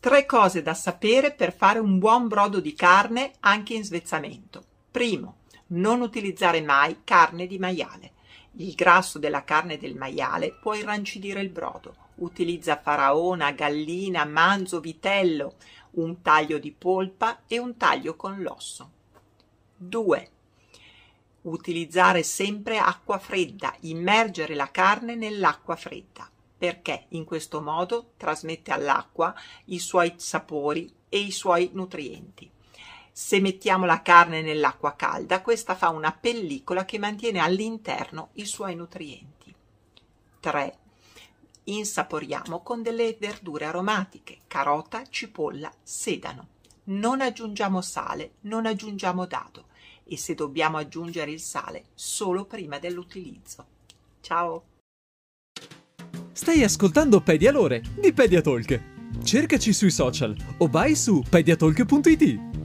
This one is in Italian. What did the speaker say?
Tre cose da sapere per fare un buon brodo di carne anche in svezzamento. Primo, non utilizzare mai carne di maiale. Il grasso della carne del maiale può irrancidire il brodo. Utilizza faraona, gallina, manzo, vitello, un taglio di polpa e un taglio con l'osso. 2. Utilizzare sempre acqua fredda, immergere la carne nell'acqua fredda, perché in questo modo trasmette all'acqua i suoi sapori e i suoi nutrienti. Se mettiamo la carne nell'acqua calda, questa fa una pellicola che mantiene all'interno i suoi nutrienti. 3. Insaporiamo con delle verdure aromatiche, carota, cipolla, sedano. Non aggiungiamo sale, non aggiungiamo dado e se dobbiamo aggiungere il sale solo prima dell'utilizzo. Ciao! Stai ascoltando Pedialore di Pediatalk. Cercaci sui social o vai su pediatalk.it.